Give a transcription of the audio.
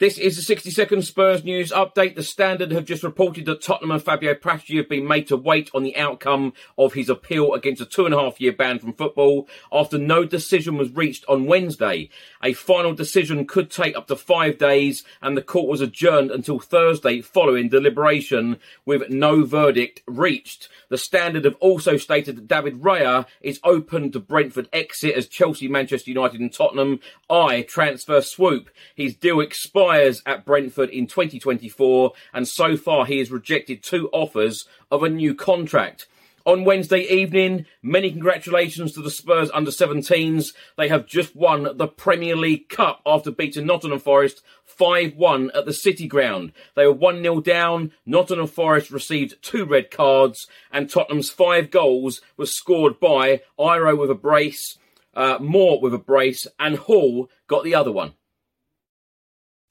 This is the 60 second Spurs news update. The Standard have just reported that Tottenham and Fabio Paratici have been made to wait on the outcome of his appeal against a two and a half year ban from football after no decision was reached on Wednesday. A final decision could take up to five days and the court was adjourned until Thursday following deliberation with no verdict reached. The Standard have also stated that David Raya is open to Brentford exit as Chelsea, Manchester United and Tottenham eye transfer swoop. His deal expires expires at Brentford in 2024, and so far he has rejected two offers of a new contract. On Wednesday evening, many congratulations to the Spurs under 17s. They have just won the Premier League Cup after beating Nottingham Forest 5-1 at the City Ground. They were 1-0 down. Nottingham Forest received two red cards and Tottenham's five goals were scored by Iro with a brace, uh, Moore with a brace and Hall got the other one.